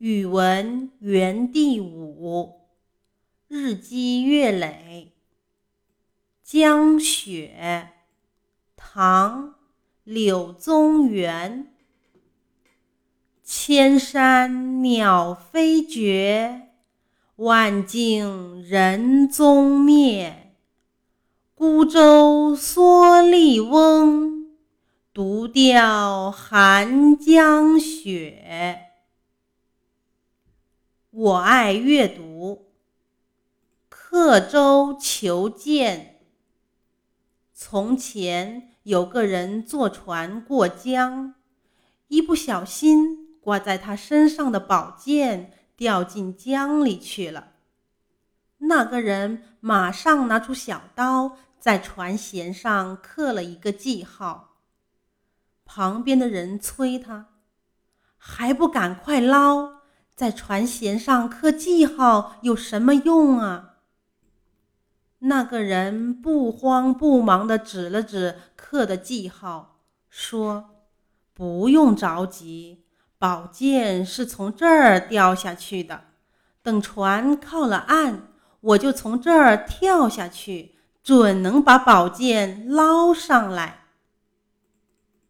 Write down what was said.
语文园地五，日积月累。江雪，唐·柳宗元。千山鸟飞绝，万径人踪灭。孤舟蓑笠翁，独钓寒江雪。我爱阅读。刻舟求剑。从前有个人坐船过江，一不小心挂在他身上的宝剑掉进江里去了。那个人马上拿出小刀，在船舷上刻了一个记号。旁边的人催他，还不赶快捞！在船舷上刻记号有什么用啊？那个人不慌不忙地指了指刻的记号，说：“不用着急，宝剑是从这儿掉下去的。等船靠了岸，我就从这儿跳下去，准能把宝剑捞上来。”